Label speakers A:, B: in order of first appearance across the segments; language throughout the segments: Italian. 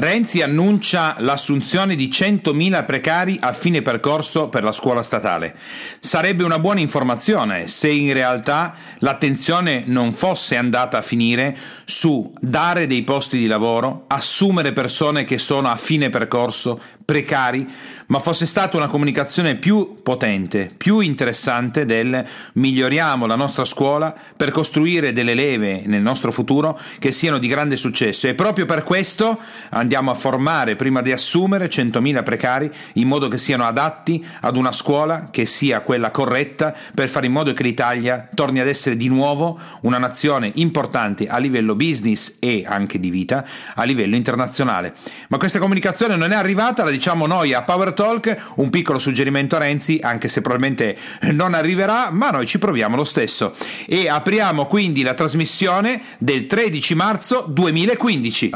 A: Renzi annuncia l'assunzione di 100.000 precari a fine percorso per la scuola statale. Sarebbe una buona informazione se in realtà l'attenzione non fosse andata a finire su dare dei posti di lavoro, assumere persone che sono a fine percorso, precari, ma fosse stata una comunicazione più potente, più interessante del miglioriamo la nostra scuola per costruire delle leve nel nostro futuro che siano di grande successo e proprio per questo andiamo a formare prima di assumere 100.000 precari in modo che siano adatti ad una scuola che sia quella corretta per fare in modo che l'Italia torni ad essere di nuovo una nazione importante a livello business e anche di vita a livello internazionale. Ma questa comunicazione non è arrivata, la diciamo noi a Power Talk, un piccolo suggerimento a Renzi, anche se probabilmente non arriverà, ma noi ci proviamo lo stesso. E apriamo quindi la trasmissione del 13 marzo 2015.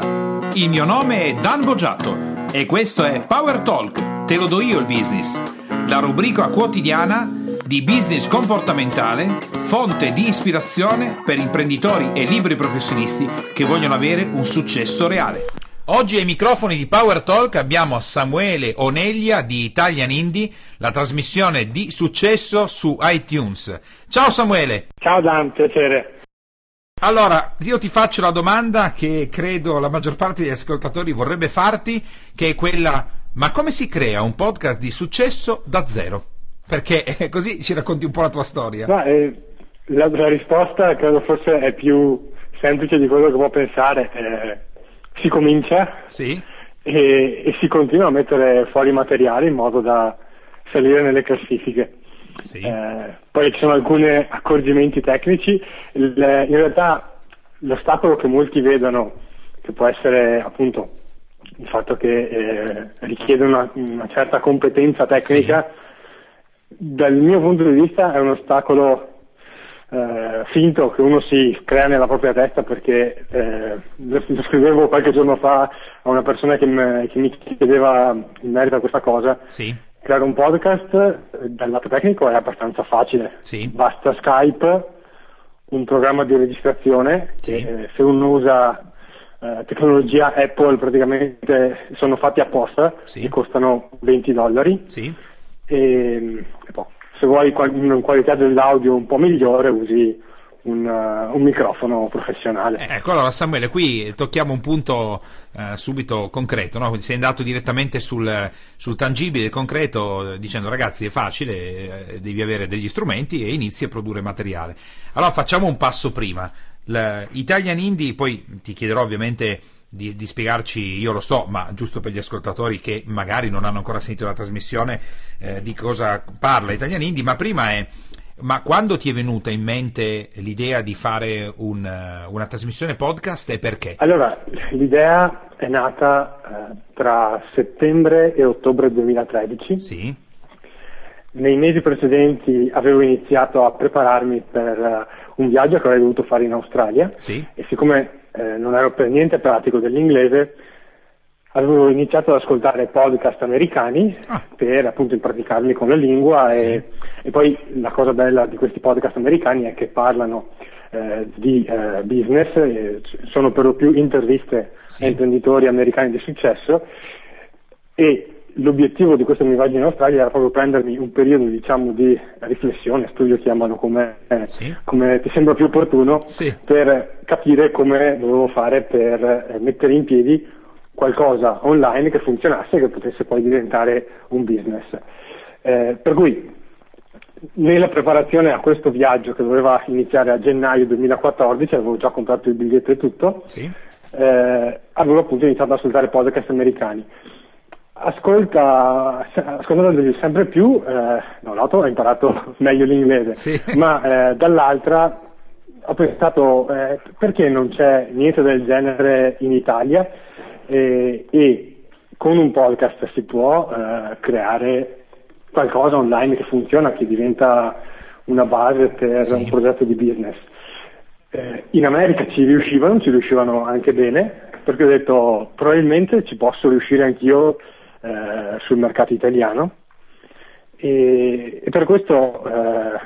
A: Il mio nome è Dan Boggiato e questo è Power Talk, te lo do io il business, la rubrica quotidiana di business comportamentale, fonte di ispirazione per imprenditori e libri professionisti che vogliono avere un successo reale. Oggi ai microfoni di Power Talk abbiamo Samuele Oneglia di Italian Indie, la trasmissione di successo su iTunes. Ciao Samuele!
B: Ciao Dan, piacere.
A: Allora, io ti faccio la domanda che credo la maggior parte degli ascoltatori vorrebbe farti, che è quella, ma come si crea un podcast di successo da zero? Perché così ci racconti un po' la tua storia.
B: Ma, eh, la, la, risposta credo forse è più semplice di quello che può pensare. Eh, si comincia
A: sì.
B: e, e, si continua a mettere fuori materiale in modo da salire nelle classifiche.
A: Sì.
B: Eh, poi ci sono alcuni accorgimenti tecnici, Il, in realtà l'ostacolo che molti vedono, che può essere appunto il fatto che eh, richiede una, una, certa competenza tecnica, sì. dal mio punto di vista è un ostacolo eh, finto che uno si crea nella propria testa perché eh, lo, scrivevo qualche giorno fa a una persona che, me, che mi chiedeva in merito a questa cosa.
A: Sì.
B: Creare un podcast eh, dal lato tecnico è abbastanza facile.
A: Sì.
B: Basta Skype, un programma di registrazione
A: sì.
B: che eh, se uno usa eh, tecnologia Apple praticamente sono fatti apposta
A: sì.
B: e costano 20 dollari.
A: Sì.
B: E, e poi se vuoi una qualità dell'audio un po' migliore usi un, uh, un microfono professionale.
A: Eh, ecco, allora Samuele, qui tocchiamo un punto uh, subito concreto, no? sei andato direttamente sul, sul, tangibile, concreto, dicendo ragazzi è facile, eh, devi avere degli strumenti e inizi a produrre materiale. Allora facciamo un passo prima. L'Italian Indie, poi ti chiederò ovviamente di, di, spiegarci, io lo so, ma giusto per gli ascoltatori che magari non hanno ancora sentito la trasmissione, eh, di cosa parla Italian Indie, ma prima è, ma quando ti è venuta in mente l'idea di fare un, una trasmissione podcast e perché?
B: Allora, l'idea è nata eh, tra settembre e ottobre 2013.
A: Sì.
B: Nei mesi precedenti avevo iniziato a prepararmi per uh, un viaggio che avrei dovuto fare in Australia
A: sì.
B: e siccome eh, non ero per niente pratico dell'inglese, avevo iniziato ad ascoltare podcast americani
A: ah.
B: per appunto impraticarmi con la lingua
A: sì.
B: e, e, poi la cosa bella di questi podcast americani è che parlano eh, di eh, business, sono per lo più interviste
A: sì.
B: a imprenditori americani di successo e l'obiettivo di questo mio viaggio in Australia era proprio prendermi un periodo diciamo, di riflessione, studio chiamano come,
A: sì.
B: come ti sembra più opportuno,
A: sì.
B: per capire come dovevo fare per eh, mettere in piedi qualcosa online che funzionasse e che potesse poi diventare un business. Eh, per cui nella preparazione a questo viaggio che doveva iniziare a gennaio 2014, avevo già comprato il biglietto e tutto,
A: sì.
B: eh, avevo appunto iniziato ad ascoltare podcast americani ascolta, ascoltandoli sempre più, eh, da un lato ho imparato meglio l'inglese,
A: sì.
B: ma eh, dall'altra ho pensato eh, perché non c'è niente del genere in Italia e, e con un podcast si può eh, creare qualcosa online che funziona, che diventa una base per
A: sì.
B: un progetto di business. Eh, in America ci riuscivano, ci riuscivano anche bene, perché ho detto probabilmente ci posso riuscire anch'io eh, sul mercato italiano e, e per questo eh,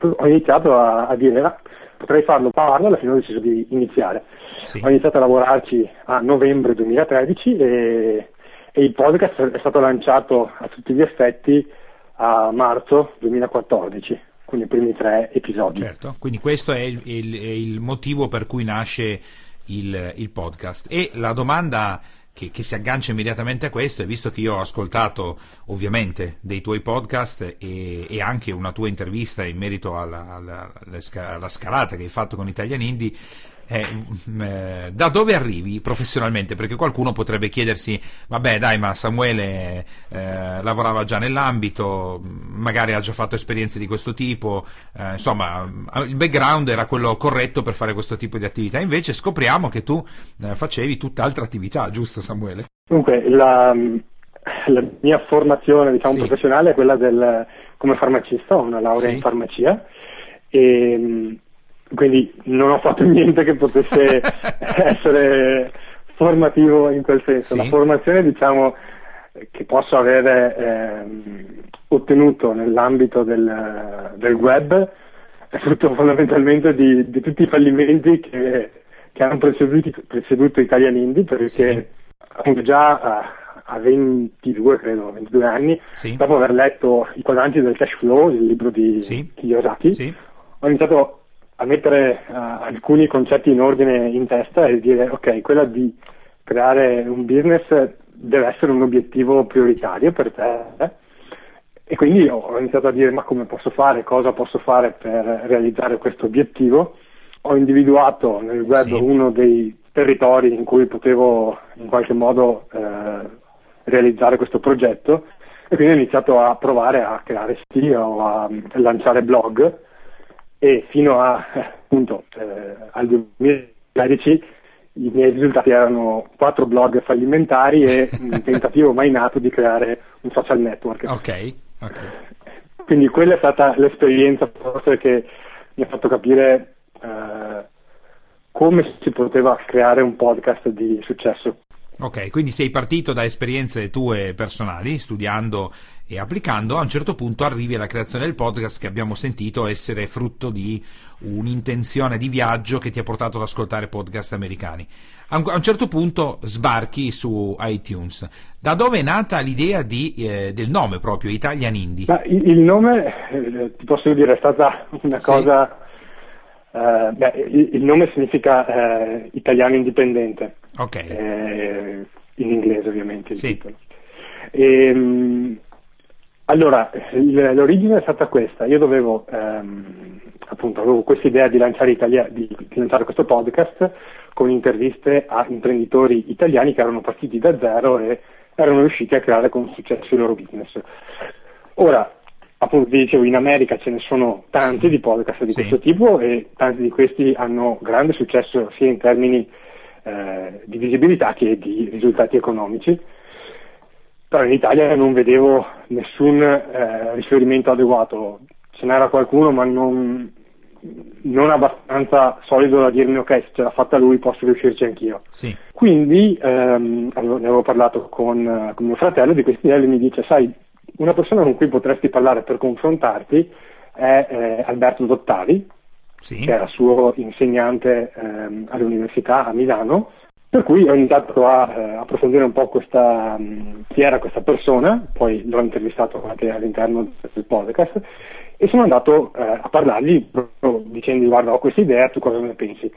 B: ho iniziato a, a, dire ah, potrei farlo, alla fine ho deciso di iniziare.
A: Sì.
B: Ho iniziato a lavorarci a novembre 2013 e, e il podcast è stato lanciato a tutti gli effetti a marzo 2014 con i primi tre episodi.
A: Certo, quindi questo è il, il, è il motivo per cui nasce il, il, podcast. E la domanda che, che, si aggancia immediatamente a questo è, visto che io ho ascoltato ovviamente dei tuoi podcast e, e anche una tua intervista in merito alla, alla, alla, scalata che hai fatto con Italian Indie, eh, mm, eh, da dove arrivi professionalmente? Perché qualcuno potrebbe chiedersi, vabbè dai, ma Samuele eh, lavorava già nell'ambito, magari ha già fatto esperienze di questo tipo, eh, insomma il background era quello corretto per fare questo tipo di attività, invece scopriamo che tu eh, facevi tutt'altra attività, giusto Samuele?
B: Dunque, la, la mia formazione diciamo, sì. professionale è quella del, come farmacista, ho una laurea sì. in farmacia e quindi non ho fatto niente che potesse essere formativo in quel senso. Sì. La formazione, diciamo, che posso avere eh, ottenuto nell'ambito del, del, web è frutto fondamentalmente di, di tutti i fallimenti che, che hanno preceduto, preceduto Italian Indie, perché sì. appunto già a, a 22, credo, 22 anni, sì. dopo aver letto I quadranti del cash flow, il libro di Kiyosaki, ho iniziato a mettere uh, alcuni concetti in ordine in testa e dire ok, quella di creare un business deve essere un obiettivo prioritario per te e quindi ho iniziato a dire ma come posso fare, cosa posso fare per realizzare questo obiettivo. Ho individuato nel web sì. uno dei territori in cui potevo in qualche modo eh, realizzare questo progetto e quindi ho iniziato a provare a creare siti o a lanciare blog e fino a, appunto, eh, al 2013 i miei risultati erano quattro blog fallimentari e un tentativo mai nato di creare un social network.
A: Ok, ok.
B: Quindi quella è stata l'esperienza forse che mi ha fatto capire eh, come si poteva creare un podcast di successo.
A: Ok, quindi sei partito da esperienze tue personali, studiando e applicando, a un certo punto arrivi alla creazione del podcast che abbiamo sentito essere frutto di un'intenzione di viaggio che ti ha portato ad ascoltare podcast americani. A un, certo punto sbarchi su iTunes. Da dove è nata l'idea di, eh, del nome proprio, Italian Indie?
B: Ma il nome, eh, ti posso dire, è stata una sì. cosa... Uh, beh, il, nome significa uh, italiano indipendente.
A: Ok.
B: Eh, in inglese ovviamente il
A: sì.
B: titolo. E, um, allora, l'origine è stata questa, io dovevo, ehm, appunto, avevo questa idea di lanciare, Italia, di, di lanciare, questo podcast con interviste a imprenditori italiani che erano partiti da zero e erano riusciti a creare con successo il loro business. Ora, appunto, vi dicevo, in America ce ne sono tanti sì. di podcast di sì. questo tipo e tanti di questi hanno grande successo sia in termini eh, di visibilità che di risultati economici però in Italia non vedevo nessun eh, riferimento adeguato, ce n'era qualcuno ma non, non, abbastanza solido da dirmi ok se ce l'ha fatta lui posso riuscirci anch'io.
A: Sì.
B: Quindi ehm, ne avevo parlato con, con, mio fratello di questi idea e mi dice sai una persona con cui potresti parlare per confrontarti è eh, Alberto Dottavi,
A: sì.
B: che era suo insegnante ehm, all'università a Milano per cui ho iniziato a eh, approfondire un po' questa, mh, chi era questa persona, poi l'ho intervistato anche all'interno del podcast e sono andato eh, a parlargli proprio dicendo guarda ho questa idea, tu cosa ne pensi?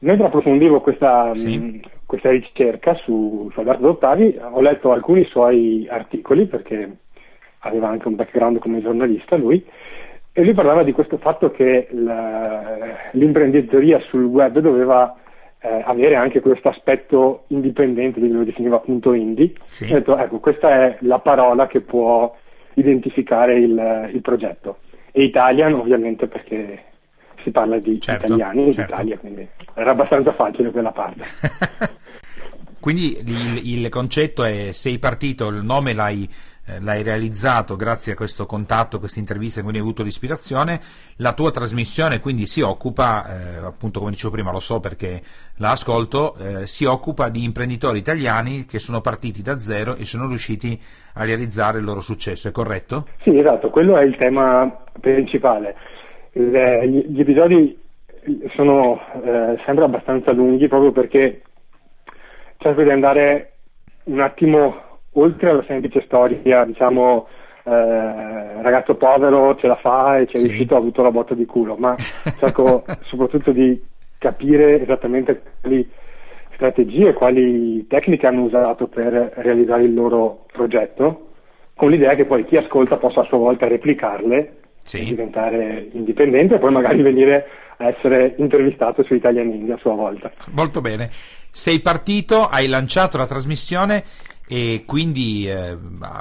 B: Mentre approfondivo questa, sì. mh, questa ricerca su, su Alberto Dottavi ho letto alcuni suoi articoli perché aveva anche un background come giornalista lui e lui parlava di questo fatto che la, l'imprenditoria sul web doveva eh, avere anche questo aspetto indipendente, lui lo definiva appunto indie.
A: Sì.
B: Ho detto, ecco, questa è la parola che può identificare il, il progetto. E Italian ovviamente perché si parla di
A: certo,
B: italiani
A: certo.
B: Italia, quindi era abbastanza facile quella parte.
A: quindi il, il, concetto è sei partito, il nome l'hai eh, l'hai realizzato grazie a questo contatto, queste interviste, quindi hai avuto l'ispirazione. La tua trasmissione quindi si occupa, eh, appunto come dicevo prima, lo so perché la ascolto, eh, si occupa di imprenditori italiani che sono partiti da zero e sono riusciti a realizzare il loro successo, è corretto?
B: Sì, esatto, quello è il tema principale. Le, gli episodi sono eh, sempre abbastanza lunghi proprio perché cerco di andare un attimo oltre alla semplice storia, diciamo, eh, ragazzo povero ce la fa e ci è sì. riuscito, ha avuto la botta di culo, ma cerco soprattutto di capire esattamente quali strategie, quali tecniche hanno usato per realizzare il loro progetto, con l'idea che poi chi ascolta possa a sua volta replicarle sì. diventare indipendente e poi magari venire a essere intervistato su Italian India a sua volta.
A: Molto bene. Sei partito, hai lanciato la trasmissione e quindi eh,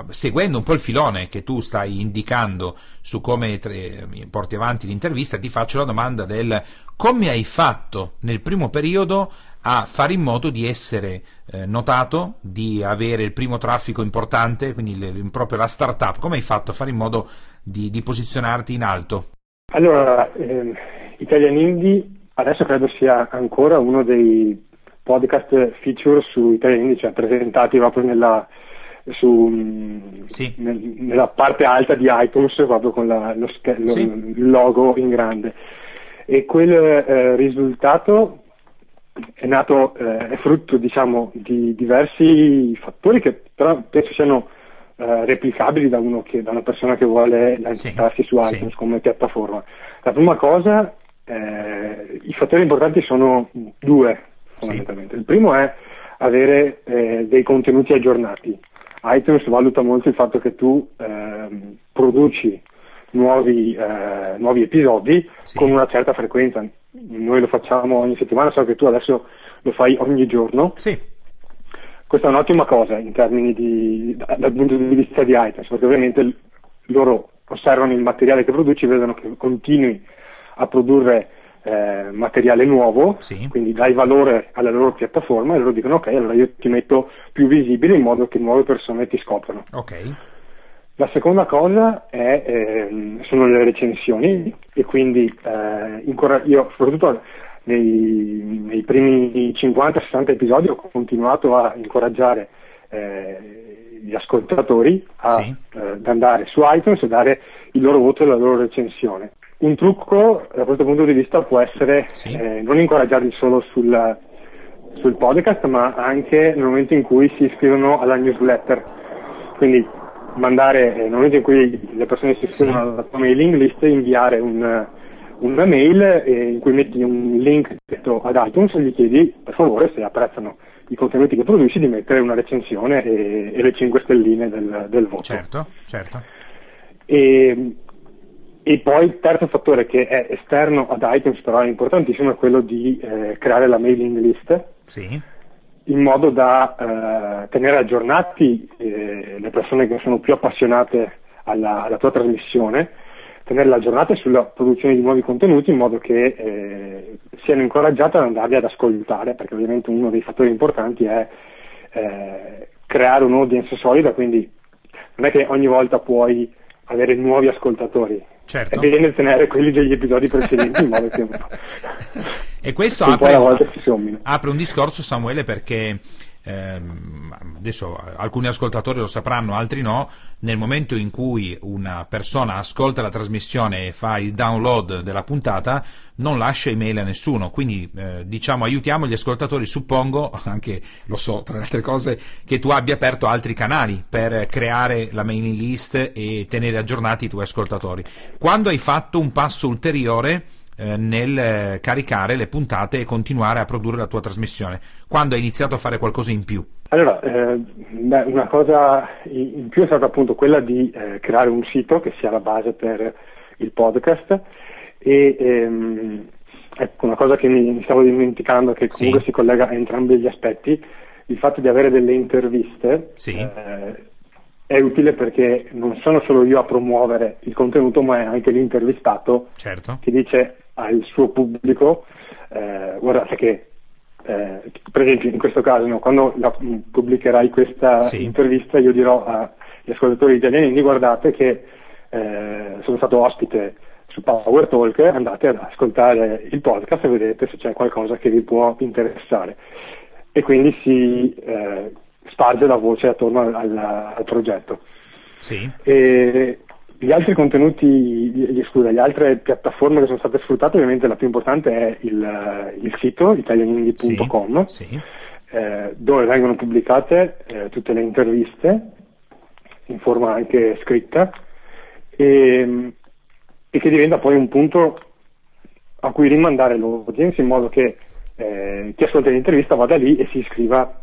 A: seguendo un po' il filone che tu stai indicando su come tre, porti avanti l'intervista, ti faccio la domanda del come hai fatto nel primo periodo a fare in modo di essere eh, notato, di avere il primo traffico importante, quindi le, proprio la startup, come hai fatto a fare in modo di, di posizionarti in alto?
B: Allora, eh, Italian Indie adesso credo sia ancora uno dei podcast feature su Italian Indie, cioè presentati proprio nella, su, sì. nel, nella parte alta di iTunes proprio con la, lo, lo, sì. il logo in grande. E quel eh, risultato è nato, eh, è frutto diciamo, di diversi fattori che però penso siano eh, replicabili da, che, da, una persona che vuole lanciarsi sì, su iTunes come piattaforma. La prima cosa, eh, i fattori importanti sono due fondamentalmente. Sì. Il primo è avere eh, dei contenuti aggiornati. iTunes valuta molto il fatto che tu ehm, produci nuovi, eh, nuovi episodi con una certa frequenza noi lo facciamo ogni settimana, so che tu adesso lo fai ogni giorno.
A: Sì.
B: Questa è un'ottima cosa in termini di, dal punto di vista di iTunes, perché ovviamente loro osservano il materiale che produci, vedono che continui a produrre eh, materiale nuovo, sì. quindi dai valore alla loro piattaforma e loro dicono ok, allora io ti metto più visibile in modo che nuove persone ti scoprono.
A: Okay.
B: La seconda cosa è, eh, sono le recensioni e quindi eh, incor- io soprattutto nei, nei primi 50-60 episodi ho continuato a incoraggiare eh, gli ascoltatori a, sì. Eh, ad andare su iTunes e dare il loro voto e la loro recensione. Un trucco da questo punto di vista può essere sì. Eh, non incoraggiarli solo sul, sul podcast ma anche nel momento in cui si iscrivono alla newsletter. Quindi mandare, nel momento in cui le persone si iscrivono sì. alla tua mailing list, inviare un, una mail eh, in cui metti un link ad iTunes e gli chiedi per favore se apprezzano i contenuti che produci di mettere una recensione e, e le 5 stelline del, del voto.
A: Certo, certo.
B: E, e, poi il terzo fattore che è esterno ad iTunes però è importantissimo è quello di eh, creare la mailing list.
A: Sì
B: in modo da eh, tenere aggiornati eh, le persone che sono più appassionate alla, alla, tua trasmissione, tenerle aggiornate sulla produzione di nuovi contenuti in modo che eh, siano incoraggiate ad andarli ad ascoltare, perché ovviamente uno dei fattori importanti è eh, creare un'audience solida, quindi non è che ogni volta puoi avere nuovi ascoltatori,
A: certo.
B: è bene tenere quelli degli episodi precedenti in modo che
A: e questo apre, apre, un discorso Samuele perché ehm, adesso alcuni ascoltatori lo sapranno altri no. Nel momento in cui una persona ascolta la trasmissione e fa il download della puntata non lascia email a nessuno. Quindi eh, diciamo aiutiamo gli ascoltatori suppongo anche lo so tra le altre cose che tu abbia aperto altri canali per creare la mailing list e tenere aggiornati i tuoi ascoltatori. Quando hai fatto un passo ulteriore eh, nel eh, caricare le puntate e continuare a produrre la tua trasmissione? Quando hai iniziato a fare qualcosa in più?
B: Allora, eh, beh, una cosa in più è stata appunto quella di eh, creare un sito che sia la base per il podcast e ehm, ecco, una cosa che mi, mi, stavo dimenticando che comunque sì. si collega a entrambi gli aspetti, il fatto di avere delle interviste
A: sì.
B: eh, è utile perché non sono solo io a promuovere il contenuto, ma è anche l'intervistato
A: certo.
B: che dice al suo pubblico, eh, guardate che, eh, per esempio in questo caso, no, quando la, pubblicherai questa sì. intervista io dirò agli ascoltatori italiani, guardate che eh, sono stato ospite su Power Talk, andate ad ascoltare il podcast e vedete se c'è qualcosa che vi può interessare. E quindi si eh, sparge la voce attorno al, al, al progetto.
A: Sì.
B: E gli altri contenuti, gli, scusa, le altre piattaforme che sono state sfruttate, ovviamente la più importante è il, il sito italianindie.com, sì, sì. eh, dove vengono pubblicate eh, tutte le interviste in forma anche scritta e, e, che diventa poi un punto a cui rimandare l'audience in modo che eh, chi ascolta l'intervista vada lì e si iscriva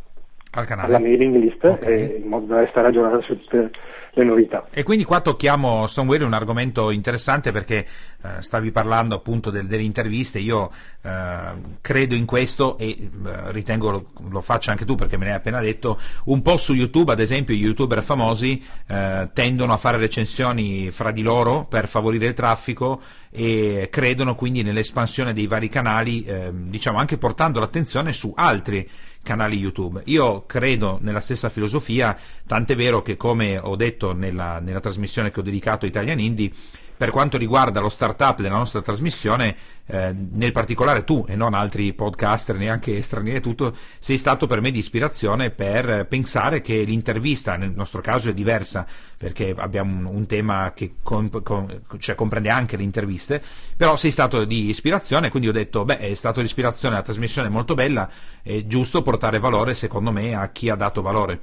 B: alla mailing list okay. in modo da restare aggiornato su tutte le novità.
A: E quindi qua tocchiamo, Stoneware, un argomento interessante perché eh, stavi parlando appunto del, delle interviste, io eh, credo in questo e eh, ritengo lo, lo faccia anche tu perché me ne hai appena detto, un po' su YouTube ad esempio i youtuber famosi eh, tendono a fare recensioni fra di loro per favorire il traffico e credono quindi nell'espansione dei vari canali, eh, diciamo anche portando l'attenzione su altri canali YouTube. Io credo nella stessa filosofia, tant'è vero che come ho detto nella, nella trasmissione che ho dedicato a Italian Indie, per quanto riguarda lo startup della nostra trasmissione, eh, nel particolare tu e non altri podcaster, neanche stranieri, tutto, sei stato per me di ispirazione per pensare che l'intervista, nel nostro caso è diversa perché abbiamo un, un tema che comp- com- cioè comprende anche le interviste, però sei stato di ispirazione, quindi ho detto, beh, è stato di ispirazione, la trasmissione è molto bella, è giusto portare valore, secondo me, a chi ha dato valore.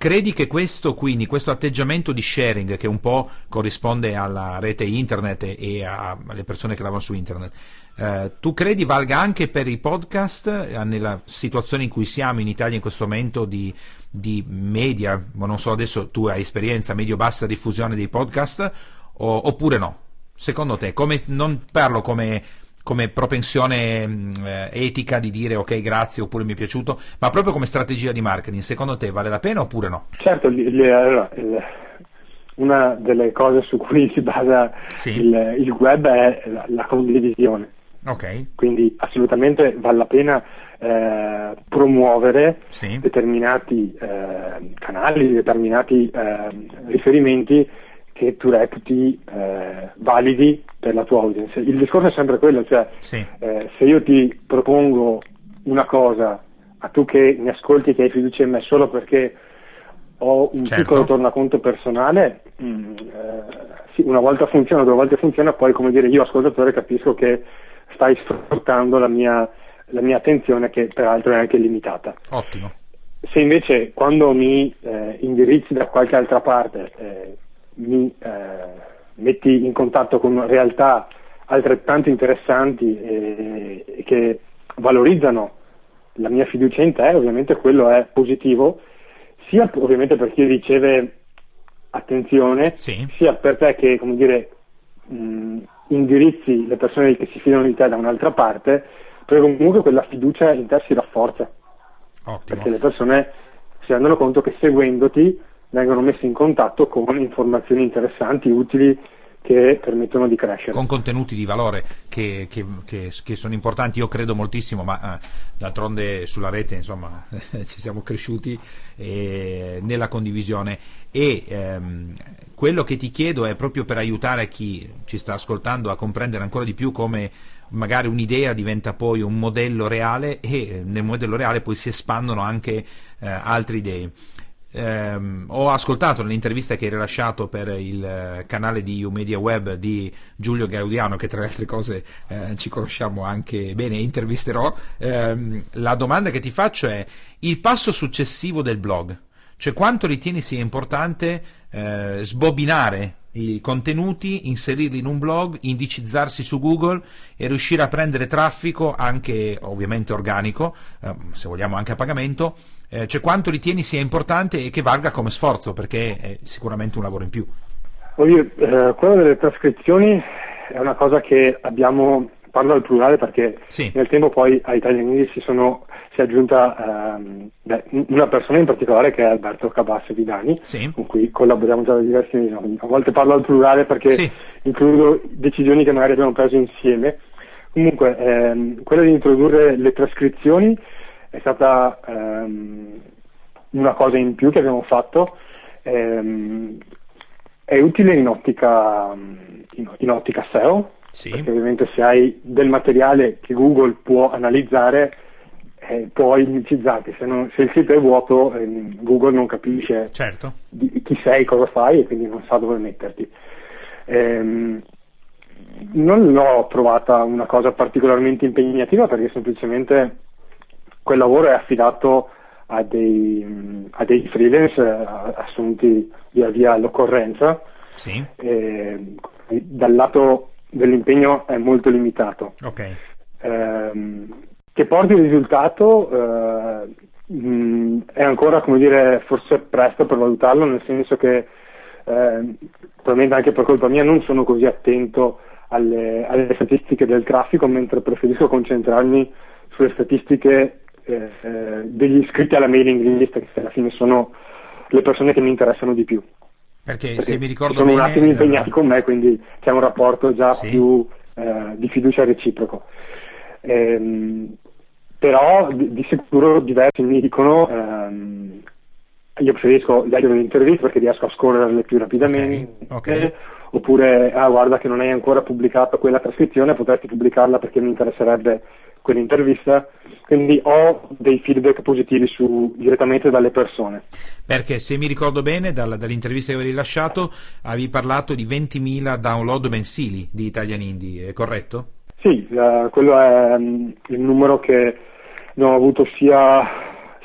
A: Credi che questo, quindi, questo atteggiamento di sharing, che un po' corrisponde alla rete internet e alle persone che lavorano su internet, eh, tu credi valga anche per i podcast eh, nella situazione in cui siamo in Italia in questo momento di, di media, ma non so adesso tu hai esperienza, medio-bassa diffusione dei podcast, o, oppure no? Secondo te, come, non parlo come come propensione mh, eh, etica di dire ok grazie oppure mi è piaciuto, ma proprio come strategia di marketing, secondo te vale la pena oppure no?
B: Certo, allora, una delle cose su cui si basa sì. il, il, web è la, la condivisione.
A: Okay.
B: Quindi assolutamente vale la pena eh, promuovere sì. determinati eh, canali, determinati eh, riferimenti che tu reputi eh, validi per la tua audience. Il discorso è sempre quello, cioè sì. eh, se io ti propongo una cosa a tu che mi ascolti, che hai fiducia in me solo perché ho un certo. piccolo tornaconto personale, mm, eh, sì, una volta funziona, due volte funziona, poi come dire io ascoltatore capisco che stai sfruttando la mia, la mia attenzione che peraltro è anche limitata.
A: Ottimo.
B: Se invece quando mi eh, indirizzi da qualche altra parte eh, mi eh, metti in contatto con realtà altrettanto interessanti e, e, che valorizzano la mia fiducia in te, ovviamente quello è positivo, sia ovviamente per chi riceve attenzione, sì. sia per te che come dire, mh, indirizzi le persone che si fidano di te da un'altra parte, perché comunque quella fiducia in te si rafforza.
A: Ottimo.
B: Perché le persone si rendono conto che seguendoti vengono messi in contatto con informazioni interessanti, utili che permettono di crescere.
A: Con contenuti di valore che, che, che, che sono importanti, io credo moltissimo, ma eh, d'altronde sulla rete insomma ci siamo cresciuti eh, nella condivisione. E ehm, quello che ti chiedo è proprio per aiutare chi ci sta ascoltando a comprendere ancora di più come magari un'idea diventa poi un modello reale e nel modello reale poi si espandono anche eh, altre idee ehm, ho ascoltato l'intervista che hai rilasciato per il eh, canale di Umedia Web di Giulio Gaudiano, che tra le altre cose eh, ci conosciamo anche bene intervisterò. Ehm, la domanda che ti faccio è il passo successivo del blog, cioè quanto ritieni sia importante eh, sbobinare i contenuti, inserirli in un blog, indicizzarsi su Google e riuscire a prendere traffico anche ovviamente organico, eh, se vogliamo anche a pagamento, eh, cioè quanto ritieni sia importante e che valga come sforzo, perché è sicuramente un lavoro in più.
B: Oddio, eh, quello delle trascrizioni è una cosa che abbiamo, parlo al plurale perché sì. nel tempo poi a Italian English si, sono, si è aggiunta ehm, beh, una persona in particolare che è Alberto Cabas Vidani, sì. con cui collaboriamo già da diversi anni. A volte parlo al plurale perché sì. includo decisioni che magari abbiamo preso insieme. Comunque, ehm, quella di introdurre le trascrizioni è stata ehm, una cosa in più che abbiamo fatto. Ehm, è utile in ottica, in, in ottica SEO, sì. perché ovviamente se hai del materiale che Google può analizzare, eh, puoi indicizzarti. Se, non, se, il sito è vuoto, eh, Google non capisce
A: certo.
B: di, chi sei, cosa fai e quindi non sa dove metterti. Ehm, non l'ho trovata una cosa particolarmente impegnativa perché semplicemente quel lavoro è affidato a dei, a dei freelance eh, assunti via via all'occorrenza.
A: Sì.
B: E, dal lato dell'impegno è molto limitato.
A: Okay.
B: Eh, che porti il risultato eh, mh, è ancora, come dire, forse presto per valutarlo, nel senso che eh, probabilmente anche per colpa mia non sono così attento alle, alle statistiche del traffico, mentre preferisco concentrarmi sulle statistiche eh, eh, degli iscritti alla mailing list, che alla fine sono le persone che mi interessano di più.
A: Perché, Perché se mi ricordo
B: sono
A: bene...
B: un attimo impegnati con me, quindi c'è un rapporto già sì. più eh, di fiducia reciproco. Ehm, però di, di, sicuro diversi mi dicono ehm, io preferisco leggere le interviste perché riesco a scorrerle più rapidamente
A: okay. Okay.
B: oppure ah guarda che non hai ancora pubblicato quella trascrizione potresti pubblicarla perché mi interesserebbe quell'intervista, quindi ho dei feedback positivi su, direttamente dalle persone.
A: Perché se mi ricordo bene dal, dall'intervista che avevi rilasciato avevi parlato di 20.000 download mensili di Italian Indie, è corretto?
B: Sì, uh, quello è um, il numero che abbiamo avuto sia,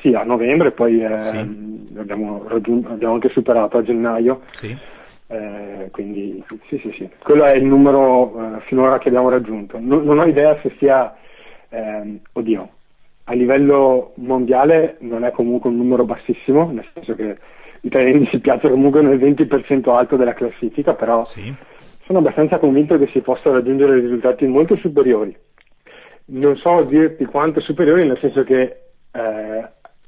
B: sia a novembre, poi eh, sì. abbiamo, raggiun- abbiamo, anche superato a gennaio.
A: Sì.
B: Eh, quindi sì, sì, sì, quello è il numero uh, finora che abbiamo raggiunto. Non, non ho idea se sia ehm, oddio, a livello mondiale non è comunque un numero bassissimo, nel senso che gli italiani si piazza comunque nel 20% alto della classifica, però
A: sì.
B: sono abbastanza convinto che si possano raggiungere risultati molto superiori. Non so dirti quanto superiori, nel senso che eh,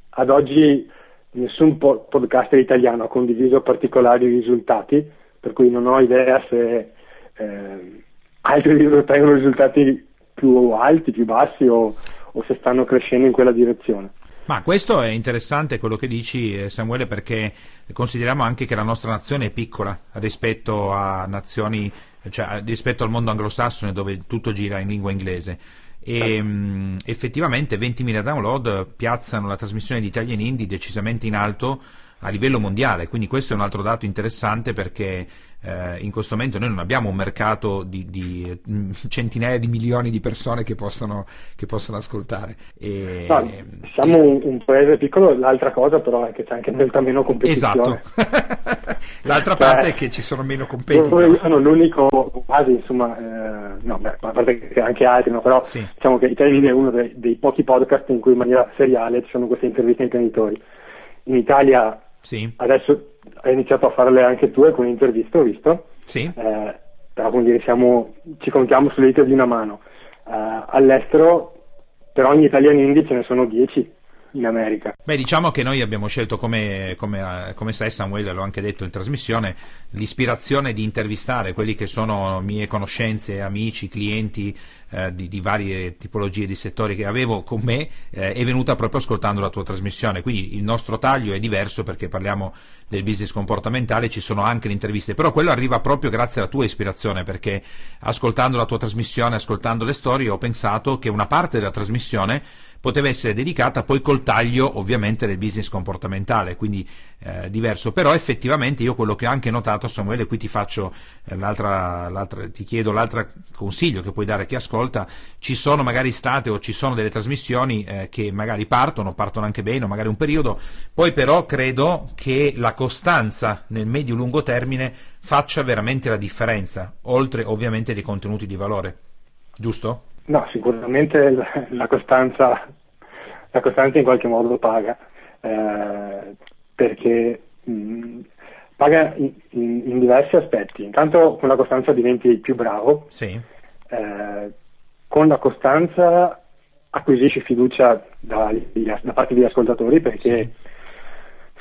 B: ad oggi nessun po- podcaster italiano ha condiviso particolari risultati, per cui non ho idea se eh, altri ottengono risultati più alti, più bassi o, o se stanno crescendo in quella direzione.
A: Ma questo è interessante quello che dici eh, Samuele perché consideriamo anche che la nostra nazione è piccola rispetto a nazioni, cioè rispetto al mondo anglosassone dove tutto gira in lingua inglese e mh, mm, effettivamente 20.000 download piazzano la trasmissione di Italian Indie decisamente in alto a livello mondiale, quindi questo è un altro dato interessante perché eh, in questo momento noi non abbiamo un mercato di, di mm, centinaia di milioni di persone che possono, che possono ascoltare. E,
B: no, siamo un, un, paese piccolo, l'altra cosa però è che c'è anche molta meno competizione.
A: Esatto, l'altra parte Beh, è che ci sono meno competitori.
B: Io sono l'unico quasi, insomma, eh, no, beh, a parte che anche altri, no, però
A: sì.
B: diciamo che Italia è uno dei, dei pochi podcast in cui in maniera seriale ci sono queste interviste ai imprenditori. In Italia
A: sì.
B: Adesso hai iniziato a farle anche tu alcune interviste, ho visto.
A: Sì.
B: Eh, però come dire, siamo, ci contiamo sulle dita di una mano. Eh, all'estero per ogni italiano indie ce ne sono 10 in America.
A: Beh, diciamo che noi abbiamo scelto, come, come, come sai Samuele, l'ho anche detto in trasmissione, l'ispirazione di intervistare quelli che sono mie conoscenze, amici, clienti eh, di, di, varie tipologie di settori che avevo con me, eh, è venuta proprio ascoltando la tua trasmissione. Quindi il nostro taglio è diverso perché parliamo del business comportamentale, ci sono anche le interviste, però quello arriva proprio grazie alla tua ispirazione perché ascoltando la tua trasmissione, ascoltando le storie, ho pensato che una parte della trasmissione poteva essere dedicata poi col taglio ovviamente del business comportamentale, quindi eh, diverso. Però effettivamente io quello che ho anche notato, Samuele, qui ti faccio eh, l'altra, l'altra, ti chiedo l'altro consiglio che puoi dare a chi ascolta, ci sono magari state o ci sono delle trasmissioni eh, che magari partono, partono anche bene o magari un periodo, poi però credo che la costanza nel medio-lungo termine faccia veramente la differenza, oltre ovviamente dei contenuti di valore. Giusto?
B: No, sicuramente la costanza, la costanza in qualche modo paga, eh, perché mh, paga in, in, in, diversi aspetti. Intanto con la costanza diventi più bravo,
A: sì.
B: eh, con la costanza acquisisci fiducia da, da parte degli ascoltatori perché sì.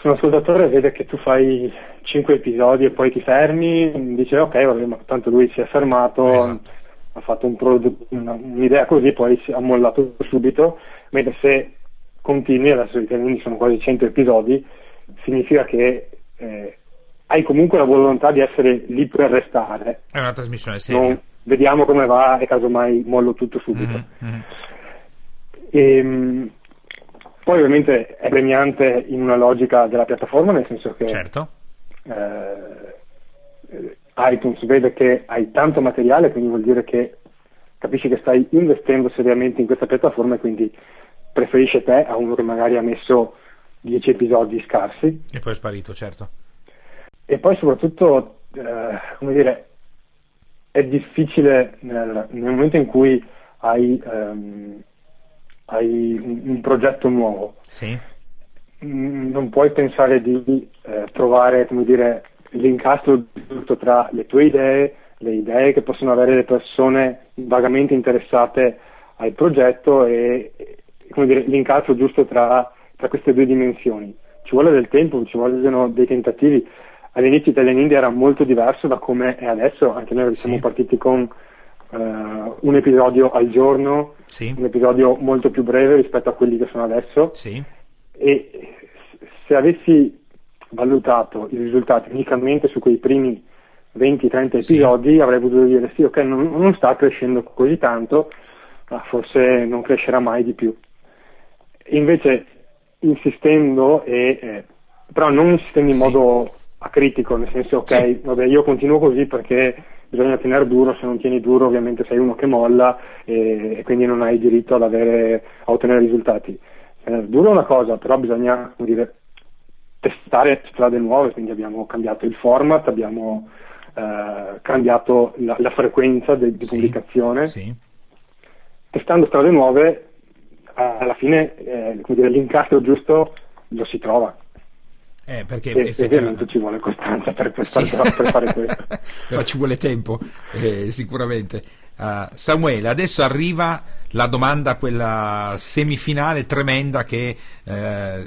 B: se un ascoltatore vede che tu fai 5 episodi e poi ti fermi, dice ok, vabbè, ma tanto lui si è fermato.
A: Esatto
B: ha fatto un prodotto, una, un'idea così, poi si è mollato subito, mentre se continui, adesso i sono quasi 100 episodi, significa che eh, hai comunque la volontà di essere lì per restare.
A: È una trasmissione seria.
B: Non, vediamo come va e casomai mollo tutto subito.
A: Mm-hmm.
B: E, ehm, poi ovviamente è premiante in una logica della piattaforma, nel senso che
A: certo.
B: eh, iTunes vede che hai tanto materiale, quindi vuol dire che capisci che stai investendo seriamente in questa piattaforma e quindi preferisce te a uno che magari ha messo 10 episodi scarsi.
A: E poi è sparito, certo.
B: E poi soprattutto, eh, come dire, è difficile nel, nel momento in cui hai, um, hai un, un, progetto nuovo.
A: Sì.
B: Mm, non puoi pensare di eh, trovare, come dire, l'incastro giusto tra le tue idee, le idee che possono avere le persone vagamente interessate al progetto e, come dire, l'incastro giusto tra, tra queste due dimensioni. Ci vuole del tempo, ci vogliono dei tentativi all'inizio Italian India era molto diverso da come è adesso, anche noi sì. siamo partiti con uh, un episodio al giorno,
A: sì.
B: un episodio molto più breve rispetto a quelli che sono adesso
A: sì.
B: e se avessi valutato i risultati unicamente su quei primi 20-30 episodi avrei potuto dire sì, ok, non, non sta crescendo così tanto, ma forse non crescerà mai di più. Invece insistendo e eh, però non insistendo in modo acritico, nel senso ok, sì. vabbè, io continuo così perché bisogna tenere duro, se non tieni duro ovviamente sei uno che molla e, e quindi non hai diritto ad avere, a ottenere risultati. Tenere duro è una cosa, però bisogna dire, testare strade nuove, quindi abbiamo cambiato il format, abbiamo eh, cambiato la, la, frequenza de, di sì. pubblicazione.
A: Sì.
B: Testando strade nuove, alla fine eh, dire, l'incastro giusto lo si trova.
A: Eh, perché
B: e, effettivamente ci vuole costanza per, per, sì. per fare questo.
A: Però ci vuole tempo, eh, sicuramente. Uh, Samuele, adesso arriva la domanda, quella semifinale tremenda che eh,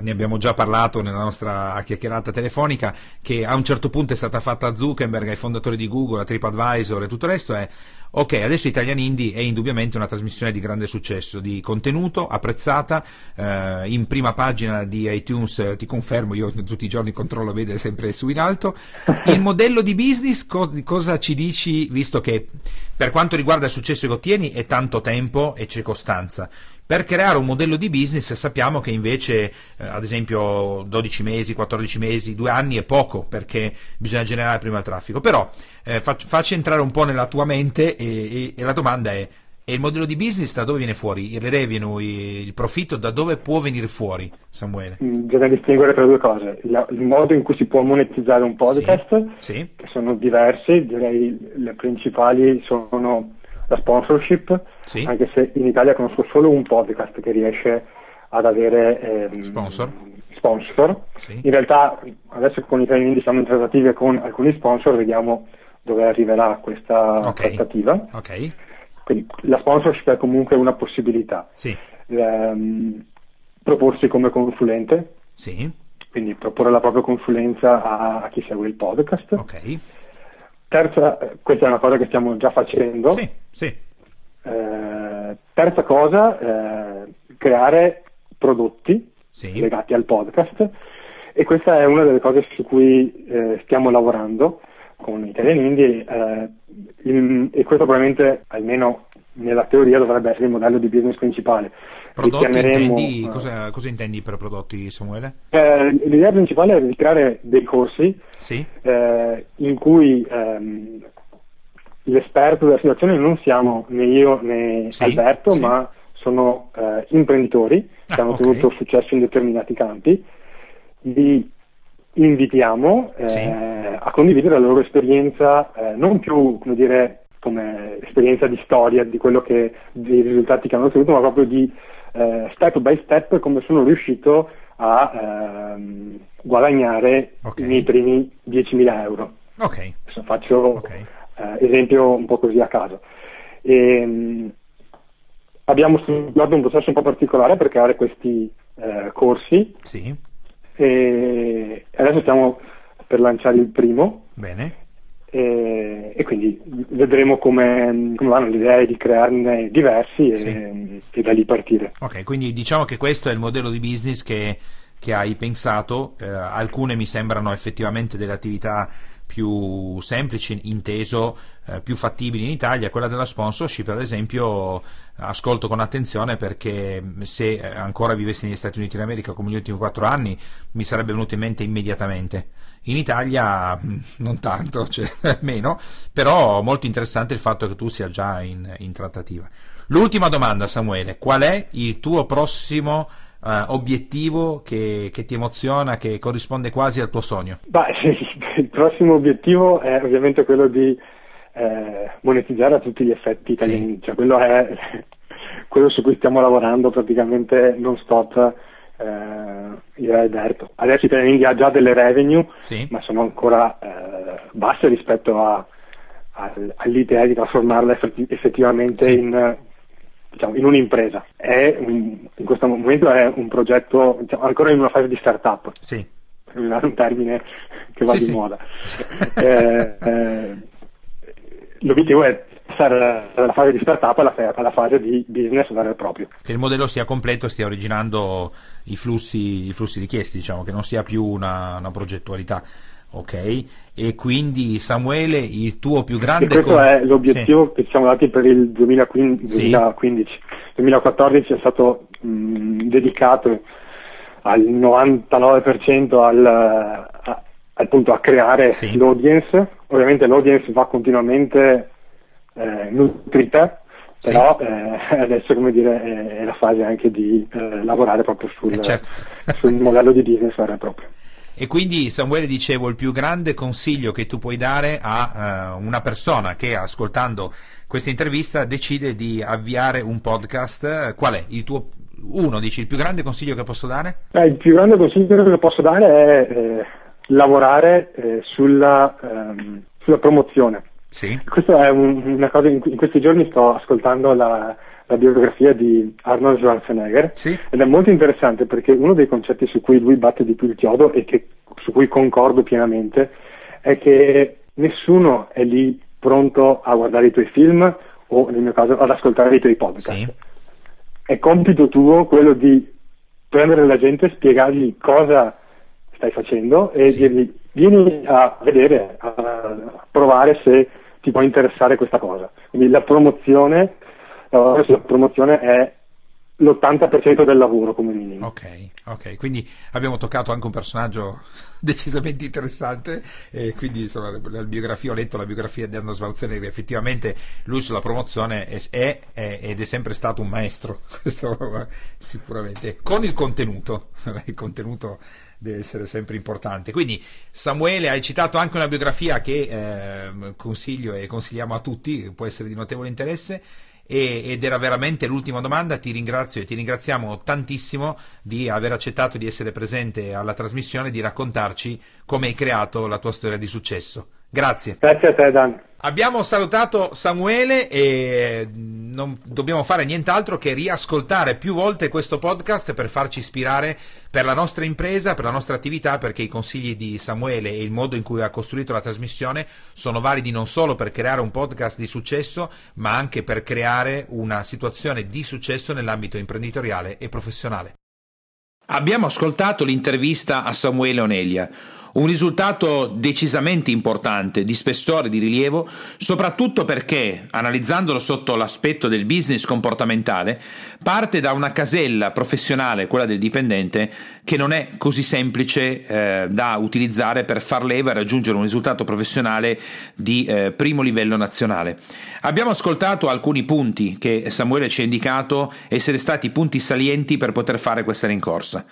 A: ne abbiamo già parlato nella nostra chiacchierata telefonica, che a un certo punto è stata fatta a Zuckerberg, ai fondatori di Google, a TripAdvisor e tutto il resto, è Ok, adesso Italian Indie è indubbiamente una trasmissione di grande successo, di contenuto, apprezzata, eh, in prima pagina di iTunes, ti confermo, io tutti i giorni controllo, vede sempre su in alto. Il modello di business, co- cosa ci dici, visto che per quanto riguarda il successo che ottieni è tanto tempo e c'è costanza. Per creare un modello di business sappiamo che invece, eh, ad esempio, 12 mesi, 14 mesi, 2 anni è poco perché bisogna generare prima il traffico. Però eh, fac- facci entrare un po' nella tua mente e, e, e la domanda è, e il modello di business da dove viene fuori? Il revenue, il profitto, da dove può venire fuori, Samuele?
B: Mm, bisogna distinguere tra due cose. Il, il modo in cui si può monetizzare un podcast,
A: sì, sì.
B: che sono diversi, direi le principali sono la sponsorship,
A: sì.
B: anche se in Italia conosco solo un podcast che riesce ad avere ehm,
A: sponsor.
B: sponsor.
A: Sì.
B: In realtà adesso con i training siamo in trattative con alcuni sponsor, vediamo dove arriverà questa
A: okay.
B: trattativa.
A: Okay.
B: Quindi la sponsorship è comunque una possibilità.
A: Sì.
B: Ehm, proporsi come consulente.
A: Sì.
B: Quindi proporre la propria consulenza a, a chi segue il podcast.
A: Ok.
B: Terza, questa è una cosa che stiamo già facendo.
A: Sì, sì.
B: Eh, terza cosa, eh, creare prodotti
A: sì.
B: legati al podcast e questa è una delle cose su cui eh, stiamo lavorando con Italian Indie eh, il, e questo probabilmente almeno nella teoria dovrebbe essere il modello di business principale.
A: Prodotti intendi, cosa, cosa, intendi per prodotti Samuele?
B: Eh, l'idea principale è di creare dei corsi
A: sì.
B: eh, in cui ehm, l'esperto della situazione non siamo né io né
A: sì,
B: Alberto,
A: sì.
B: ma sono eh, imprenditori
A: ah,
B: che hanno
A: okay.
B: ottenuto successo in determinati campi. Li invitiamo eh, a condividere la loro esperienza, eh, non più come dire come esperienza di storia di quello che dei risultati che hanno ottenuto, ma proprio di eh, step by step come sono riuscito a ehm, guadagnare
A: Ok.
B: i miei primi 10.000 euro.
A: Ok,
B: Adesso faccio
A: ok.
B: eh, esempio un po' così a caso. E, mh, abbiamo studiato un processo un po' particolare per creare questi eh, corsi
A: Sì,
B: e adesso stiamo per lanciare il primo
A: bene.
B: E, e quindi vedremo come, come vanno le idee di crearne diversi e,
A: Sì.
B: e da lì partire.
A: Ok, quindi diciamo che questo è il modello di business che, che hai pensato. Eh, alcune mi sembrano effettivamente delle attività più semplici, inteso eh, più fattibili in Italia, quella della sponsorship, ad esempio, ascolto con attenzione perché se ancora vivessi negli Stati Uniti d'America come gli ultimi quattro anni mi sarebbe venuto in mente immediatamente. In Italia mm, non tanto, cioè meno, però molto interessante il fatto che tu sia già in, in trattativa. L'ultima domanda, Samuele, qual è il tuo prossimo uh, obiettivo che, che, ti emoziona, che corrisponde quasi al tuo sogno?
B: Beh, il prossimo obiettivo è ovviamente quello di eh, monetizzare a tutti gli effetti italiani, sì. cioè quello è quello su cui stiamo lavorando praticamente non stop. Eh, io e Alberto. Adesso Italia ha già delle revenue, sì. ma sono ancora eh, basse rispetto a, a, all'idea di trasformarla effettivamente sì. in diciamo, in un'impresa. Un, in questo momento è un progetto diciamo, ancora in una fase di start-up.
A: Sì.
B: Per usare un termine che va sì, di moda. eh, eh, l'obiettivo è passare dalla fase di start-up alla, alla, fase di business vero e proprio.
A: Che il modello sia completo e stia originando i flussi, i flussi richiesti, diciamo, che non sia più una, una progettualità ok? E quindi Samuele, il tuo più grande... E
B: questo con... è l'obiettivo sì. che ci siamo dati per il 2015. Sì. 2015. 2014 è stato mh, dedicato al 99% al, a, appunto, a creare sì. l'audience. Ovviamente l'audience va continuamente eh, nutrita, però sì. eh, adesso come dire, è, è, la fase anche di eh, lavorare proprio sul, eh certo. sul modello di business vero e proprio.
A: E quindi Samuele dicevo, il più grande consiglio che tu puoi dare a uh, una persona che ascoltando questa intervista decide di avviare un podcast, qual è il tuo uno, dici, il più grande consiglio che posso dare?
B: Eh, il più grande consiglio che posso dare è eh, lavorare eh, sulla, ehm, sulla, promozione.
A: Sì.
B: Questa è un, una cosa, in, in, questi giorni sto ascoltando la, la biografia di Arnold Schwarzenegger
A: sì.
B: ed è molto interessante perché uno dei concetti su cui lui batte di più il chiodo e che, su cui concordo pienamente è che nessuno è lì pronto a guardare i tuoi film o nel mio caso ad ascoltare i tuoi podcast. Sì. È compito tuo quello di prendere la gente e spiegargli cosa stai facendo e sì. dirgli vieni a vedere, a provare se ti può interessare questa cosa. Quindi la promozione sulla promozione è l'80% del lavoro come minimo.
A: Ok, ok, quindi abbiamo toccato anche un personaggio decisamente interessante e quindi insomma, la, la, biografia, ho letto la biografia di Arno Schwarzenegger, effettivamente lui sulla promozione è, è, è, ed è sempre stato un maestro, questo sicuramente, con il contenuto, il contenuto deve essere sempre importante. Quindi Samuele hai citato anche una biografia che eh, consiglio e consigliamo a tutti, può essere di notevole interesse ed era veramente l'ultima domanda. Ti ringrazio e ti ringraziamo tantissimo di aver accettato di essere presente alla trasmissione e di raccontarci come hai creato la tua storia di successo. Grazie.
B: Grazie a te, Dan.
A: Abbiamo salutato Samuele e non dobbiamo fare nient'altro che riascoltare più volte questo podcast per farci ispirare per la nostra impresa, per la nostra attività, perché i consigli di Samuele e il modo in cui ha costruito la trasmissione sono validi non solo per creare un podcast di successo, ma anche per creare una situazione di successo nell'ambito imprenditoriale e professionale. Abbiamo ascoltato l'intervista a Samuele Onelia un risultato decisamente importante, di spessore, di rilievo, soprattutto perché, analizzandolo sotto l'aspetto del business comportamentale, parte da una casella professionale, quella del dipendente, che non è così semplice eh, da utilizzare per far leva e raggiungere un risultato professionale di eh, primo livello nazionale. Abbiamo ascoltato alcuni punti che Samuele ci ha indicato essere stati punti salienti per poter fare questa rincorsa.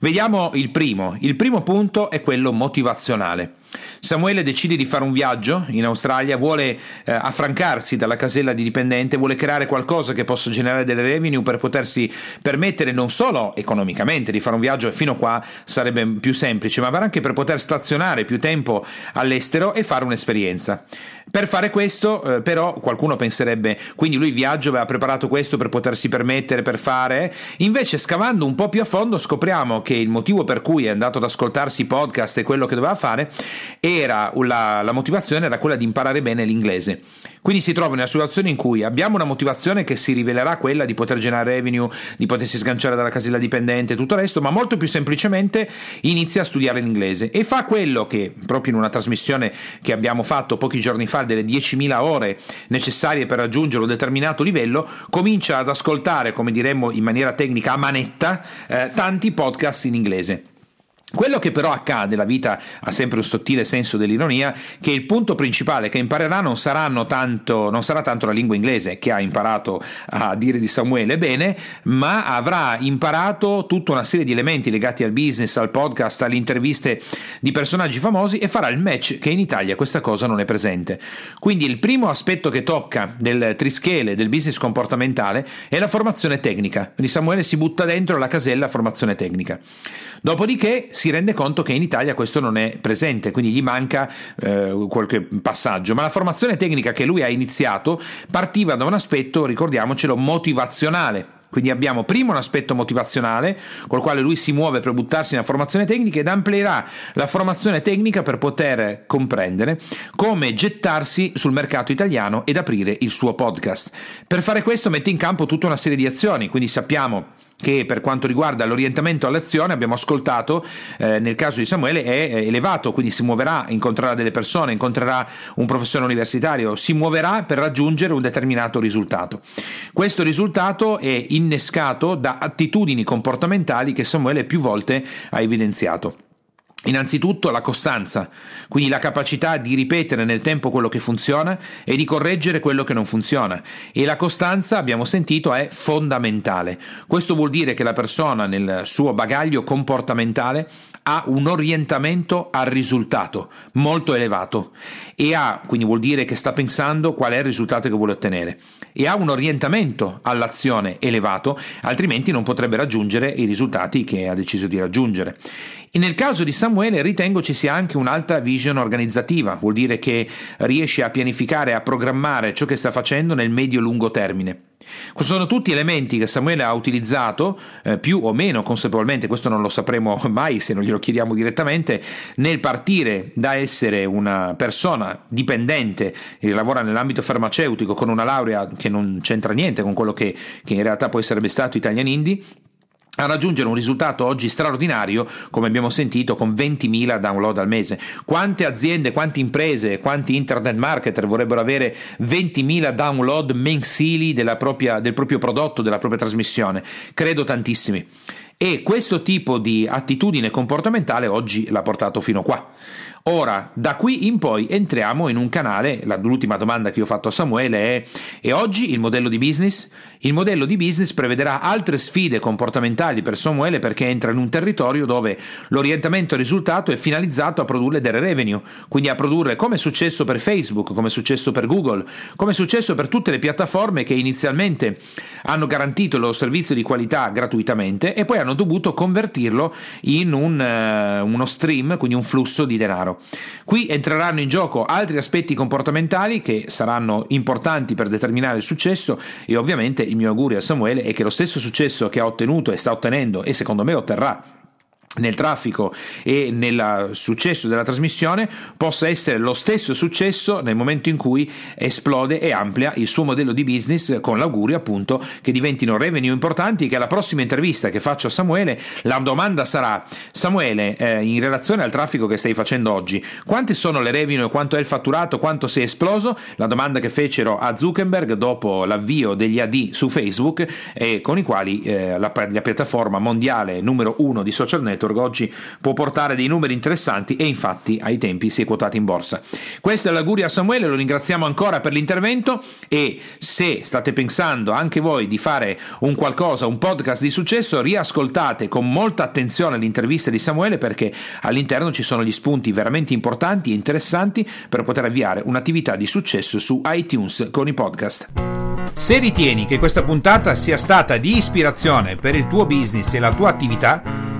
A: Vediamo il primo. Il primo punto è quello motivazionale. Samuele decide di fare un viaggio in Australia, vuole eh, affrancarsi dalla casella di dipendente, vuole creare qualcosa che possa generare delle revenue per potersi permettere non solo economicamente di fare un viaggio, fino a qua sarebbe più semplice, ma anche per poter stazionare più tempo all'estero e fare un'esperienza. Per fare questo, eh, però, qualcuno penserebbe, quindi lui viaggio aveva preparato questo per potersi permettere, per fare, invece scavando un po' più a fondo scopriamo che il motivo per cui è andato ad ascoltarsi i podcast e quello che doveva fare era la, la motivazione era quella di imparare bene l'inglese. Quindi si trova in una situazione in cui abbiamo una motivazione che si rivelerà quella di poter generare revenue, di potersi sganciare dalla casella dipendente e tutto il resto, ma molto più semplicemente inizia a studiare l'inglese e fa quello che proprio in una trasmissione che abbiamo fatto pochi giorni fa delle 10.000 ore necessarie per raggiungere un determinato livello, comincia ad ascoltare, come diremmo in maniera tecnica a manetta, eh, tanti podcast in inglese. Quello che però accade, la vita ha sempre un sottile senso dell'ironia, che il punto principale che imparerà non, tanto, non, sarà tanto la lingua inglese che ha imparato a dire di Samuele bene, ma avrà imparato tutta una serie di elementi legati al business, al podcast, alle interviste di personaggi famosi e farà il match che in Italia questa cosa non è presente. Quindi il primo aspetto che tocca del trischele del business comportamentale è la formazione tecnica. Quindi Samuele si butta dentro la casella formazione tecnica. Dopodiché si rende conto che in Italia questo non è presente, quindi gli manca eh, qualche passaggio. Ma la formazione tecnica che lui ha iniziato partiva da un aspetto, ricordiamocelo, motivazionale. Quindi abbiamo prima un aspetto motivazionale col quale lui si muove per buttarsi nella formazione tecnica ed amplierà la formazione tecnica per poter comprendere come gettarsi sul mercato italiano ed aprire il suo podcast. Per fare questo mette in campo tutta una serie di azioni, quindi sappiamo che per quanto riguarda l'orientamento all'azione abbiamo ascoltato eh, nel caso di Samuele è elevato quindi si muoverà incontrerà delle persone incontrerà un professore universitario si muoverà per raggiungere un determinato risultato. Questo risultato è innescato da attitudini comportamentali che Samuele più volte ha evidenziato Innanzitutto la costanza, quindi la capacità di ripetere nel tempo quello che funziona e di correggere quello che non funziona. E la costanza, abbiamo sentito, è fondamentale. Questo vuol dire che la persona nel suo bagaglio comportamentale ha un orientamento al risultato molto elevato e ha, quindi vuol dire che sta pensando qual è il risultato che vuole ottenere e ha un orientamento all'azione elevato, altrimenti non potrebbe raggiungere i risultati che ha deciso di raggiungere. E nel caso di Samuele ritengo ci sia anche un'alta vision organizzativa, vuol dire che riesce a pianificare, a programmare ciò che sta facendo nel medio-lungo termine. Sono tutti elementi che Samuele ha utilizzato eh, più o meno consapevolmente, questo non lo sapremo mai se non glielo chiediamo direttamente, nel partire da essere una persona dipendente che lavora nell'ambito farmaceutico con una laurea che non c'entra niente con quello che, che in realtà poi sarebbe stato Italian Indie a raggiungere un risultato oggi straordinario, come abbiamo sentito, con 20.000 download al mese. Quante aziende, quante imprese, quanti internet marketer vorrebbero avere 20.000 download mensili propria, del proprio prodotto, della propria trasmissione? Credo tantissimi. E questo tipo di attitudine comportamentale oggi l'ha portato fino qua. Ora, da qui in poi entriamo in un canale, l'ultima domanda che io ho fatto a Samuele è, e oggi il modello di business? Il modello di business prevederà altre sfide comportamentali per Samuele perché entra in un territorio dove l'orientamento risultato è finalizzato a produrre delle revenue, quindi a produrre come è successo per Facebook, come è successo per Google, come è successo per tutte le piattaforme che inizialmente hanno garantito loro servizio di qualità gratuitamente e poi hanno dovuto convertirlo in un, uh, uno stream, quindi un flusso di denaro. Qui entreranno in gioco altri aspetti comportamentali che saranno importanti per determinare il successo e ovviamente il mio augurio a Samuele è che lo stesso successo che ha ottenuto e sta ottenendo e secondo me otterrà nel traffico e nel successo della trasmissione possa essere lo stesso successo nel momento in cui esplode e amplia il suo modello di business con l'augurio appunto che diventino revenue importanti che alla prossima intervista che faccio a Samuele la domanda sarà Samuele eh, in relazione al traffico che stai facendo oggi quante sono le revenue quanto è il fatturato quanto sei esploso? La domanda che fecero a Zuckerberg dopo l'avvio degli AD su Facebook e con i quali eh, la, la piattaforma mondiale numero uno di social network Network oggi può portare dei numeri interessanti e infatti ai tempi si è quotato in borsa. Questo è l'augurio a Samuele, lo ringraziamo ancora per l'intervento e se state pensando anche voi di fare un qualcosa, un podcast di successo, riascoltate con molta attenzione l'intervista di Samuele perché all'interno ci sono gli spunti veramente importanti e interessanti per poter avviare un'attività di successo su iTunes con i podcast. Se ritieni che questa puntata sia stata di ispirazione per il tuo business e la tua attività,